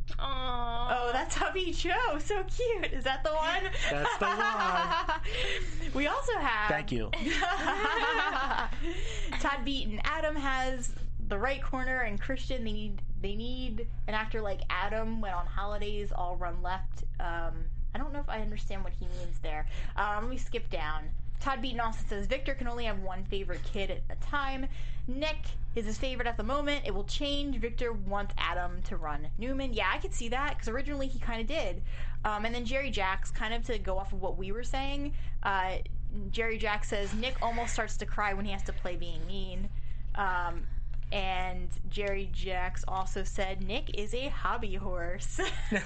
Speaker 4: 532.
Speaker 2: Oh, that's Hubby Joe. So cute. Is that the one?
Speaker 4: That's the one. <laughs>
Speaker 2: we also have.
Speaker 4: Thank you. <laughs>
Speaker 2: Todd Beaton. Adam has the right corner, and Christian. They need they need an actor like Adam when on holidays. All run left. Um, I don't know if I understand what he means there. Um, let me skip down. Todd Beaton also says Victor can only have one favorite kid at a time. Nick is his favorite at the moment. It will change. Victor wants Adam to run Newman. Yeah, I could see that because originally he kind of did. Um, and then Jerry Jacks, kind of to go off of what we were saying, uh, Jerry Jack says Nick almost starts to cry when he has to play being mean. Um, and Jerry Jacks also said Nick is a hobby horse. <laughs>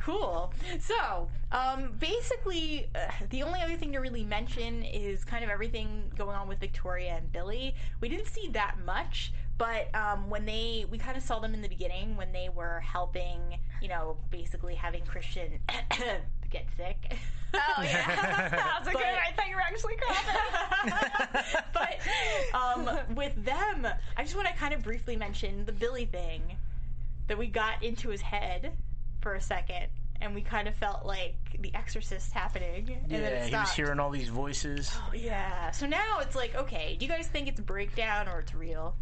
Speaker 2: cool. So, um, basically, uh, the only other thing to really mention is kind of everything going on with Victoria and Billy. We didn't see that much, but um, when they, we kind of saw them in the beginning when they were helping, you know, basically having Christian get sick.
Speaker 5: oh <laughs> yeah, I was like,
Speaker 2: But-
Speaker 5: I thought you were actually coughing. <laughs>
Speaker 2: but um, with them, I just want to kind of briefly mention the Billy thing that we got into his head for a second, and we kind of felt like The Exorcist happening. And then
Speaker 4: Yeah,
Speaker 2: it
Speaker 4: he was hearing all these voices.
Speaker 2: Oh, yeah. So now it's like, okay, do you guys think it's a breakdown or it's real?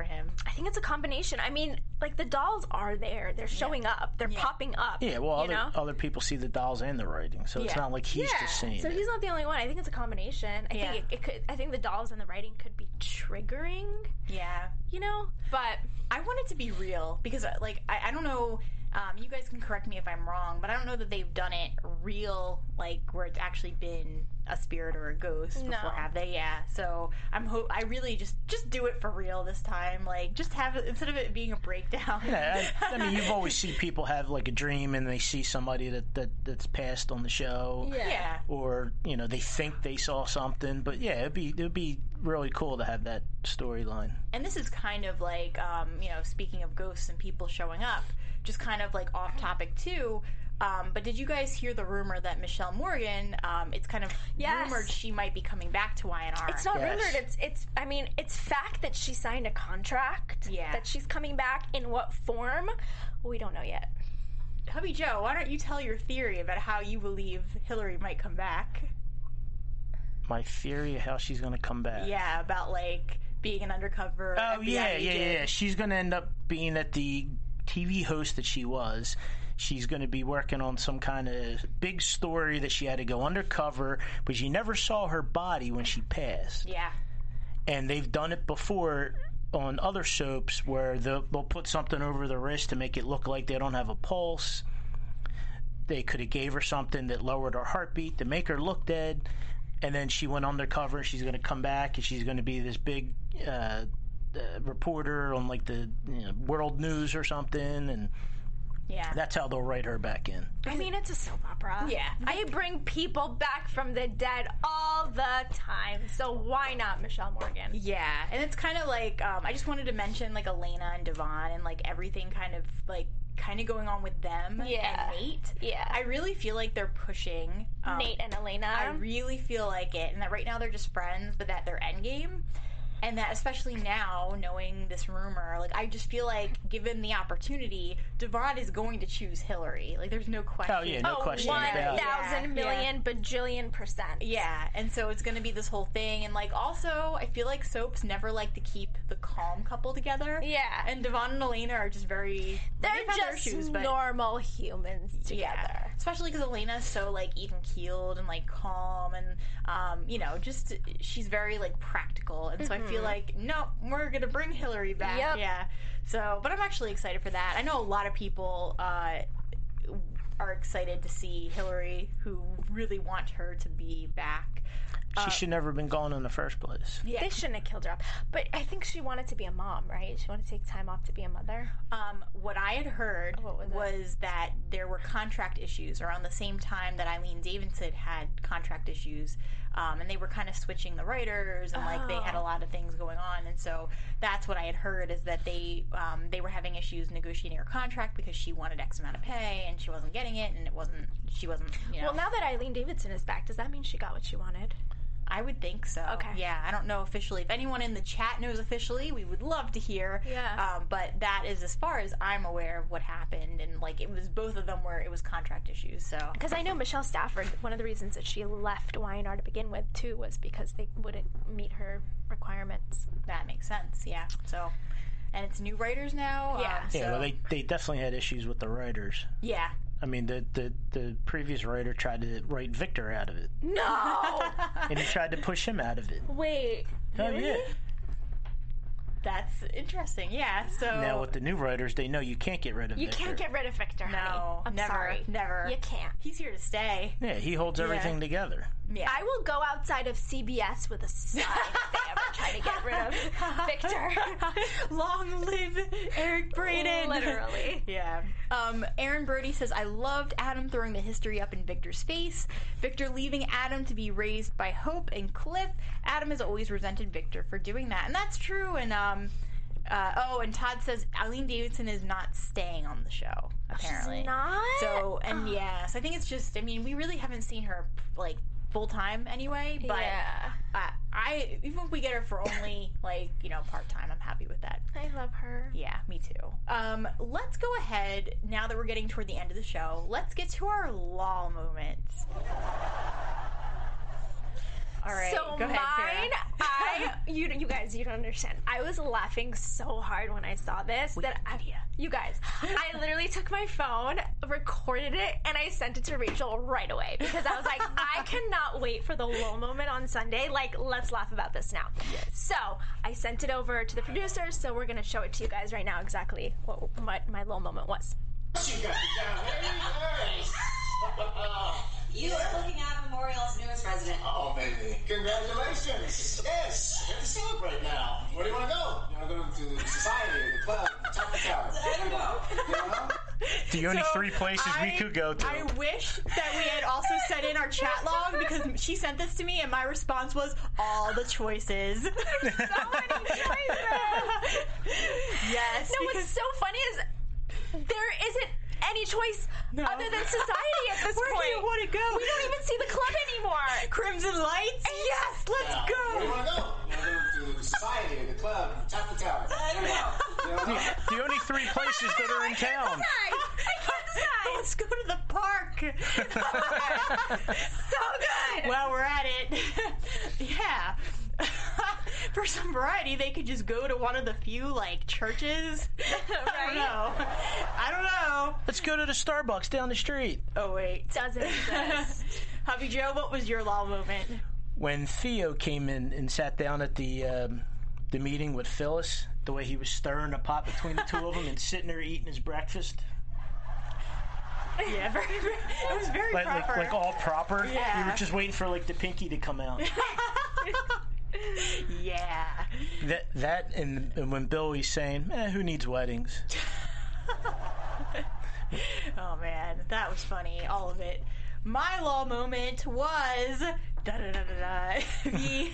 Speaker 2: For him?
Speaker 5: I think it's a combination. I mean, like the dolls are there. They're showing up. They're popping up.
Speaker 4: Yeah, well,
Speaker 5: you
Speaker 4: other,
Speaker 5: know?
Speaker 4: other people see the dolls and the writing, so it's
Speaker 5: Yeah.
Speaker 4: not like he's
Speaker 5: yeah.
Speaker 4: just saying
Speaker 5: So
Speaker 4: it.
Speaker 5: he's not the only one. I think it's a combination. I
Speaker 2: Yeah.
Speaker 5: think it, it could. I think the dolls and the writing could be triggering.
Speaker 2: Yeah.
Speaker 5: You know, but
Speaker 2: I want it to be real because, uh, like, I, I don't know. Um, you guys can correct me if I'm wrong, but I don't know that they've done it real, like where it's actually been a spirit or a ghost
Speaker 5: No.
Speaker 2: before, have they? Yeah. So I'm hope I really just just do it for real this time. Like, just have it instead of it being a breakdown.
Speaker 4: Yeah, I, I mean, you've <laughs> always seen people have like a dream and they see somebody that, that that's passed on the show.
Speaker 2: Yeah. Yeah.
Speaker 4: Or you know they think they saw something, but yeah, it'd be it'd be really cool to have that storyline.
Speaker 2: and this is kind of like um, you know speaking of ghosts and people showing up just kind of like off topic too um, but did you guys hear the rumor that Mishael Morgan um, it's kind of
Speaker 5: Yes.
Speaker 2: rumored she might be coming back to Y&R
Speaker 5: It's not rumored. It's it's. I mean, it's fact that she signed a contract.
Speaker 2: Yeah.
Speaker 5: That she's coming back. In what form? We don't know yet.
Speaker 2: Hubby Joe why don't you tell your theory about how you believe Hillary might come back
Speaker 4: My theory of how she's going to come back.
Speaker 2: yeah about like being an undercover
Speaker 4: Oh
Speaker 2: FBI
Speaker 4: yeah, yeah,
Speaker 2: agent.
Speaker 4: yeah. She's going to end up being at the TV host that she was. She's going to be working on some kind of big story that she had to go undercover, but you never saw her body when she passed.
Speaker 2: yeah
Speaker 4: And they've done it before on other soaps where they'll, they'll put something over the wrist to make it look like they don't have a pulse. They could have gave her something that lowered her heartbeat to make her look dead. And then she went undercover. and She's going to come back and she's going to be this big uh, uh, reporter on like the you know, world news or something. And
Speaker 2: yeah
Speaker 4: that's how they'll write her back in.
Speaker 5: I mean, it's a soap opera.
Speaker 2: Yeah.
Speaker 5: They bring people back from the dead all the time. So why not Mishael Morgan?
Speaker 2: Yeah, and it's kind of like um, I just wanted to mention like Elena and Devon and like everything kind of like kind of going on with them
Speaker 5: Yeah.
Speaker 2: and Nate.
Speaker 5: Yeah.
Speaker 2: I really feel like they're pushing um,
Speaker 5: Nate and Elena.
Speaker 2: I really feel like it, and that right now they're just friends, but that they're endgame. And that especially now, knowing this rumor, like I just feel like given the opportunity, Devon is going to choose Hillary. Like there's no question.
Speaker 4: Oh, yeah, no
Speaker 5: oh,
Speaker 4: question
Speaker 5: one
Speaker 4: about it.
Speaker 5: thousand
Speaker 2: Yeah.
Speaker 5: bajillion percent.
Speaker 2: Yeah, and so it's going to be this whole thing, and like also, I feel like soaps never like to keep the calm couple together.
Speaker 5: Yeah.
Speaker 2: and Devon and Elena are just very
Speaker 5: They're
Speaker 2: they've had their
Speaker 5: just
Speaker 2: issues, but
Speaker 5: normal humans together.
Speaker 2: yeah, especially because Elena's so like even keeled and like calm, and um, you know, just she's very like practical, and so I feel
Speaker 5: Mhm.
Speaker 2: like no, we're gonna bring Hillary back.
Speaker 5: Yep.
Speaker 2: Yeah, so but I'm actually excited for that. I know a lot of people. Uh, are excited to see Hillary, who really want her to be back.
Speaker 4: She
Speaker 2: Uh,
Speaker 4: should never have been gone in the first place.
Speaker 2: Yeah.
Speaker 5: They shouldn't have killed her off. But I think she wanted to be a mom, right? She wanted to take time off to be a mother.
Speaker 2: Um, what I had heard
Speaker 5: What was
Speaker 2: was, that there were contract issues around the same time that Eileen Davidson had contract issues, um, and they were kind of switching the writers, and like they had a
Speaker 5: Oh.
Speaker 2: lot of things going on, and so that's what I had heard is that they um, they were having issues negotiating her contract because she wanted X amount of pay and she wasn't getting it, and it wasn't she wasn't you know.
Speaker 5: Well, now that Eileen Davidson is back, does that mean she got what she wanted?
Speaker 2: I would think so.
Speaker 5: Okay.
Speaker 2: Yeah, I don't know officially. If anyone in the chat knows officially, we would love to hear.
Speaker 5: Yeah.
Speaker 2: Um, but that is as far as I'm aware of what happened, and like it was both of them where it was contract issues. So
Speaker 5: Because I know Michelle Stafford, one of the reasons that she left Y&R to begin with, too, was because they wouldn't meet her requirements.
Speaker 2: that makes sense. Yeah. So, and it's new writers now.
Speaker 5: Yeah.
Speaker 2: Um, so,
Speaker 4: Yeah, well, they they definitely had issues with the writers.
Speaker 2: yeah.
Speaker 4: I mean, the, the the previous writer tried to write Victor out of it,
Speaker 5: No! <laughs>
Speaker 4: and he tried to push him out of it.
Speaker 5: Wait.
Speaker 4: Oh
Speaker 5: really?
Speaker 4: yeah.
Speaker 2: That's interesting. Yeah. So
Speaker 4: Now with the new writers, they know you can't get rid of
Speaker 5: You
Speaker 4: Victor.
Speaker 5: can't get rid of Victor.
Speaker 2: no,
Speaker 5: honey. I'm
Speaker 2: never,
Speaker 5: sorry.
Speaker 2: never.
Speaker 5: You can't.
Speaker 2: He's here to stay.
Speaker 4: Yeah, he holds everything together.
Speaker 2: Yeah.
Speaker 5: I will go outside of CBS with a sign <laughs> if they ever try to get rid of <laughs> Victor. <laughs>
Speaker 2: Long live Eric Braeden.
Speaker 5: Literally. <laughs>
Speaker 2: Yeah. Um, Aaron Brody says, I loved Adam throwing the history up in Victor's face. Victor leaving Adam to be raised by Hope and Cliff. Adam has always resented Victor for doing that. And that's true. And, um, uh, oh, and Todd says Eileen Davidson is not staying on the show, apparently.
Speaker 5: not?
Speaker 2: So, and yeah, so I think it's just, I mean, we really haven't seen her, like, full time anyway, but
Speaker 5: Yeah.
Speaker 2: uh, I, even if we get her for only, <laughs> like, you know, part time, I'm happy with that.
Speaker 5: I love her.
Speaker 2: Yeah, me too. Um, let's go ahead now that we're getting toward the end of the show. Let's get to our law moments. All right,
Speaker 5: So
Speaker 2: go
Speaker 5: mine,
Speaker 2: Sarah.
Speaker 5: I <laughs> you you guys you don't understand. I was laughing so hard when I saw this that I, you guys, I <gasps> literally took my phone, recorded it, and I sent it to Rachel right away because I was like, <laughs> I cannot wait for the low moment on Sunday. Like, let's laugh about this now. So I sent it over to the producers. So we're gonna show it to you guys right now exactly what my, my low moment was. <laughs>
Speaker 8: You got it down very nice.
Speaker 9: You are looking at Memorial's newest resident.
Speaker 8: Oh, baby. Congratulations. Yes. Here to celebrate now. Where do you want to go? You want to go to the society, the club, the top of the tower?
Speaker 9: I don't know.
Speaker 8: You know?
Speaker 4: The only
Speaker 2: So,
Speaker 4: three places we could go to.
Speaker 2: I wish that we had also sent in our chat log because she sent this to me and my response was all the choices. <laughs>
Speaker 5: So many choices.
Speaker 2: yes.
Speaker 5: No,
Speaker 2: because-
Speaker 5: what's so funny is there isn't any choice
Speaker 2: No.
Speaker 5: other than society at this
Speaker 2: Where <laughs>
Speaker 5: point.
Speaker 2: Where do you want to go?
Speaker 5: We don't even see the club anymore.
Speaker 2: Crimson Lights? Eh, yes, let's
Speaker 8: Now, Where do you
Speaker 2: go.
Speaker 8: want to go? You want to go to the society, the club, top the tower?
Speaker 9: I don't know.
Speaker 8: You <laughs>
Speaker 4: the only three places that are in <laughs> town.
Speaker 2: Let's go to the park.
Speaker 5: So good.
Speaker 2: While we're at it, yeah. <laughs> For some variety, they could just go to one of the few like churches. <laughs> I don't <laughs> know. I don't know.
Speaker 4: Let's go to the Starbucks down the street.
Speaker 2: Oh wait,
Speaker 5: Doesn't exist.
Speaker 2: Hubby Joe, what was your law moment?
Speaker 4: When Theo came in and sat down at the um, the meeting with Phyllis, the way he was stirring the pot between the two of them and sitting there eating his breakfast,
Speaker 2: Yeah, very, very it was very
Speaker 4: like like, like all proper.
Speaker 2: Yeah.
Speaker 4: You were just waiting for like the pinky to come out.
Speaker 2: Yeah.
Speaker 4: that that and, and when Bill was saying, eh, "Who needs weddings?" <laughs>
Speaker 2: Oh man, that was funny. All of it. My law moment was da da da da da. <laughs> The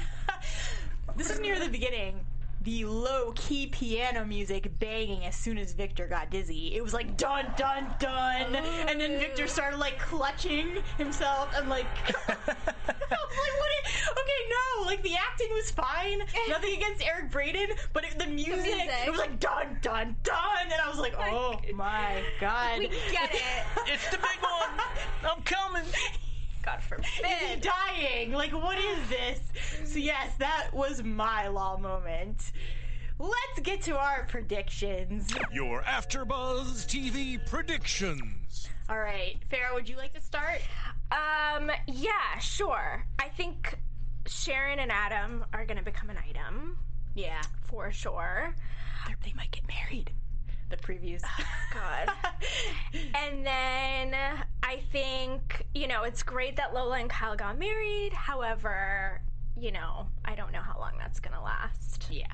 Speaker 2: <laughs> this is near the beginning. The low key piano music banging as soon as Victor got dizzy. It was like dun dun dun, and then Victor oh. started like clutching himself and like. I was <laughs> like, what? Is, okay, no, like the acting was fine. <laughs> Nothing against Eric Braeden, but it, the, music,
Speaker 5: music.
Speaker 2: it was like dun dun dun, and I was like, oh my god.
Speaker 5: We get it. <laughs>
Speaker 4: it's the big one. I'm coming.
Speaker 5: God
Speaker 2: Is he
Speaker 5: forbid. <laughs>
Speaker 2: dying? Like, what is this? <sighs> So, yes, that was my law moment. Let's get to our predictions.
Speaker 10: Your AfterBuzz TV predictions.
Speaker 2: All right, Farrah, would you like to start?
Speaker 5: Um, yeah, sure. I think Sharon and Adam are gonna become an item
Speaker 2: Yeah,
Speaker 5: for sure.
Speaker 2: They're- they might get married. The previews. <laughs>
Speaker 5: God. <laughs> and then I think, you know, it's great that Lola and Kyle got married. However, you know, I don't know how long that's going to last.
Speaker 2: yeah.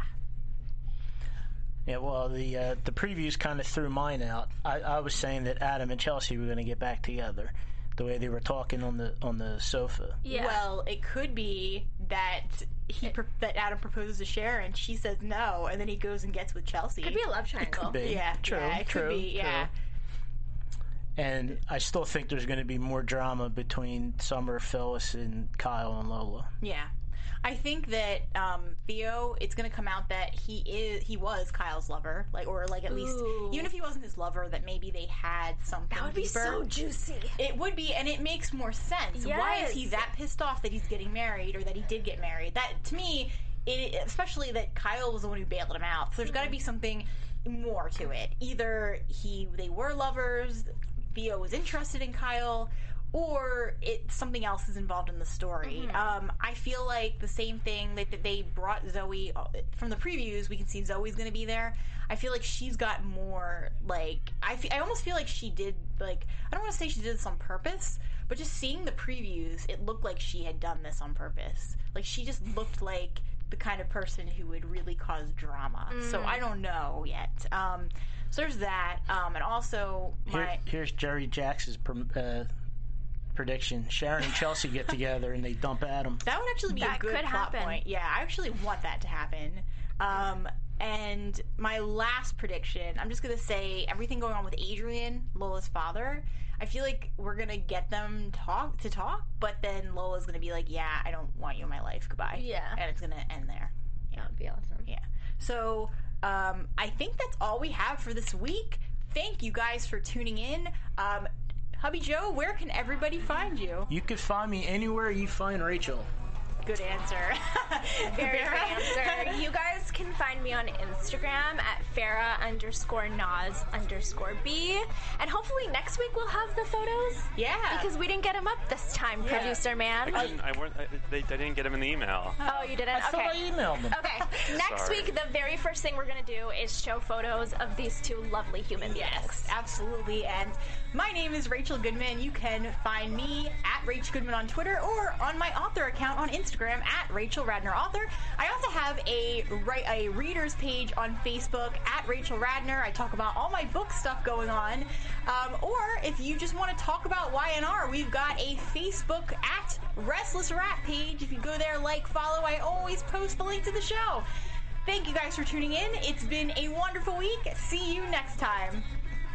Speaker 4: Yeah, well, the uh, the previews kind of threw mine out. I, I was saying that Adam and Chelsea were going to get back together, the way they were talking on the on the sofa.
Speaker 5: Yeah.
Speaker 2: Well, it could be that he pro- that Adam proposes to Sharon, she says no, and then he goes and gets with Chelsea.
Speaker 5: could be a love triangle.
Speaker 4: Could be.
Speaker 2: Yeah,
Speaker 4: true,
Speaker 2: yeah, it could
Speaker 4: true,
Speaker 2: be, yeah.
Speaker 4: And I still think there's going to be more drama between Summer, Phyllis, and Kyle and Lola.
Speaker 2: Yeah. I think that um, Theo, it's going to come out that he is he was Kyle's lover, like or like at least
Speaker 5: Ooh.
Speaker 2: even if he wasn't his lover, that maybe they had something.
Speaker 5: That would be so juicy.
Speaker 2: It would be, and it makes more sense. Why is he that pissed off that he's getting married or that he did get married? That to me, it, especially that Kyle was the one who bailed him out. So there's got to be something more to it. Either he they were lovers, Theo was interested in Kyle, or it something else is involved in the story. Um, I feel like the same thing that, that they brought Zoe uh, from the previews. We can see Zoe's going to be there. I feel like she's got more like I, fe- I almost feel like she did like I don't want to say she did this on purpose, but just seeing the previews, it looked like she had done this on purpose. Like she just looked like the kind of person who would really cause drama. So I don't know yet. Um, so there's that, um, and also
Speaker 4: Here, here's Jerry Jackson's pr- uh, prediction: Sharon and Chelsea get together and they dump Adam.
Speaker 2: That would actually be
Speaker 5: That
Speaker 2: a good
Speaker 5: could
Speaker 2: plot
Speaker 5: happen.
Speaker 2: point. Yeah, I actually want that to happen. Um, and my last prediction, I'm just gonna say everything going on with Adrian, Lola's father. I feel like we're gonna get them talk to talk, but then Lola's gonna be like, "Yeah, I don't want you in my life. Goodbye."
Speaker 5: Yeah.
Speaker 2: and it's gonna end there. Yeah.
Speaker 5: That would be awesome.
Speaker 2: Yeah. So um, I think that's all we have for this week. Thank you guys for tuning in. Um, Hubby Joe, where can everybody find you?
Speaker 4: You can find me anywhere you find Rachel.
Speaker 2: good answer. <laughs>
Speaker 5: Very good answer. You guys can find me on Instagram at Farah underscore Nas underscore B. And hopefully next week we'll have the photos.
Speaker 2: Yeah.
Speaker 5: Because we didn't get them up this time,
Speaker 2: Yeah.
Speaker 5: producer man.
Speaker 6: I didn't, I weren't, I, they, I didn't get them in the email.
Speaker 5: Oh, you didn't?
Speaker 4: I thought
Speaker 5: okay.
Speaker 4: I emailed them.
Speaker 5: Okay. <laughs> Next
Speaker 6: Sorry.
Speaker 5: week, the very first thing we're going to do is show photos of these two lovely human beings.
Speaker 2: Yes, absolutely. And my name is Rachel Goodman. You can find me at Rach Goodman on Twitter or on my author account on Instagram at Rachel Radner Author. I also have a a readers page on Facebook at Rachel Radner. I talk about all my book stuff going on. Um, or if you just want to talk about Y&R, we've got a Facebook at Restless Rat page. If you go there, like, follow, I always post the link to the show. Thank you guys for tuning in. It's been a wonderful week. See you next time.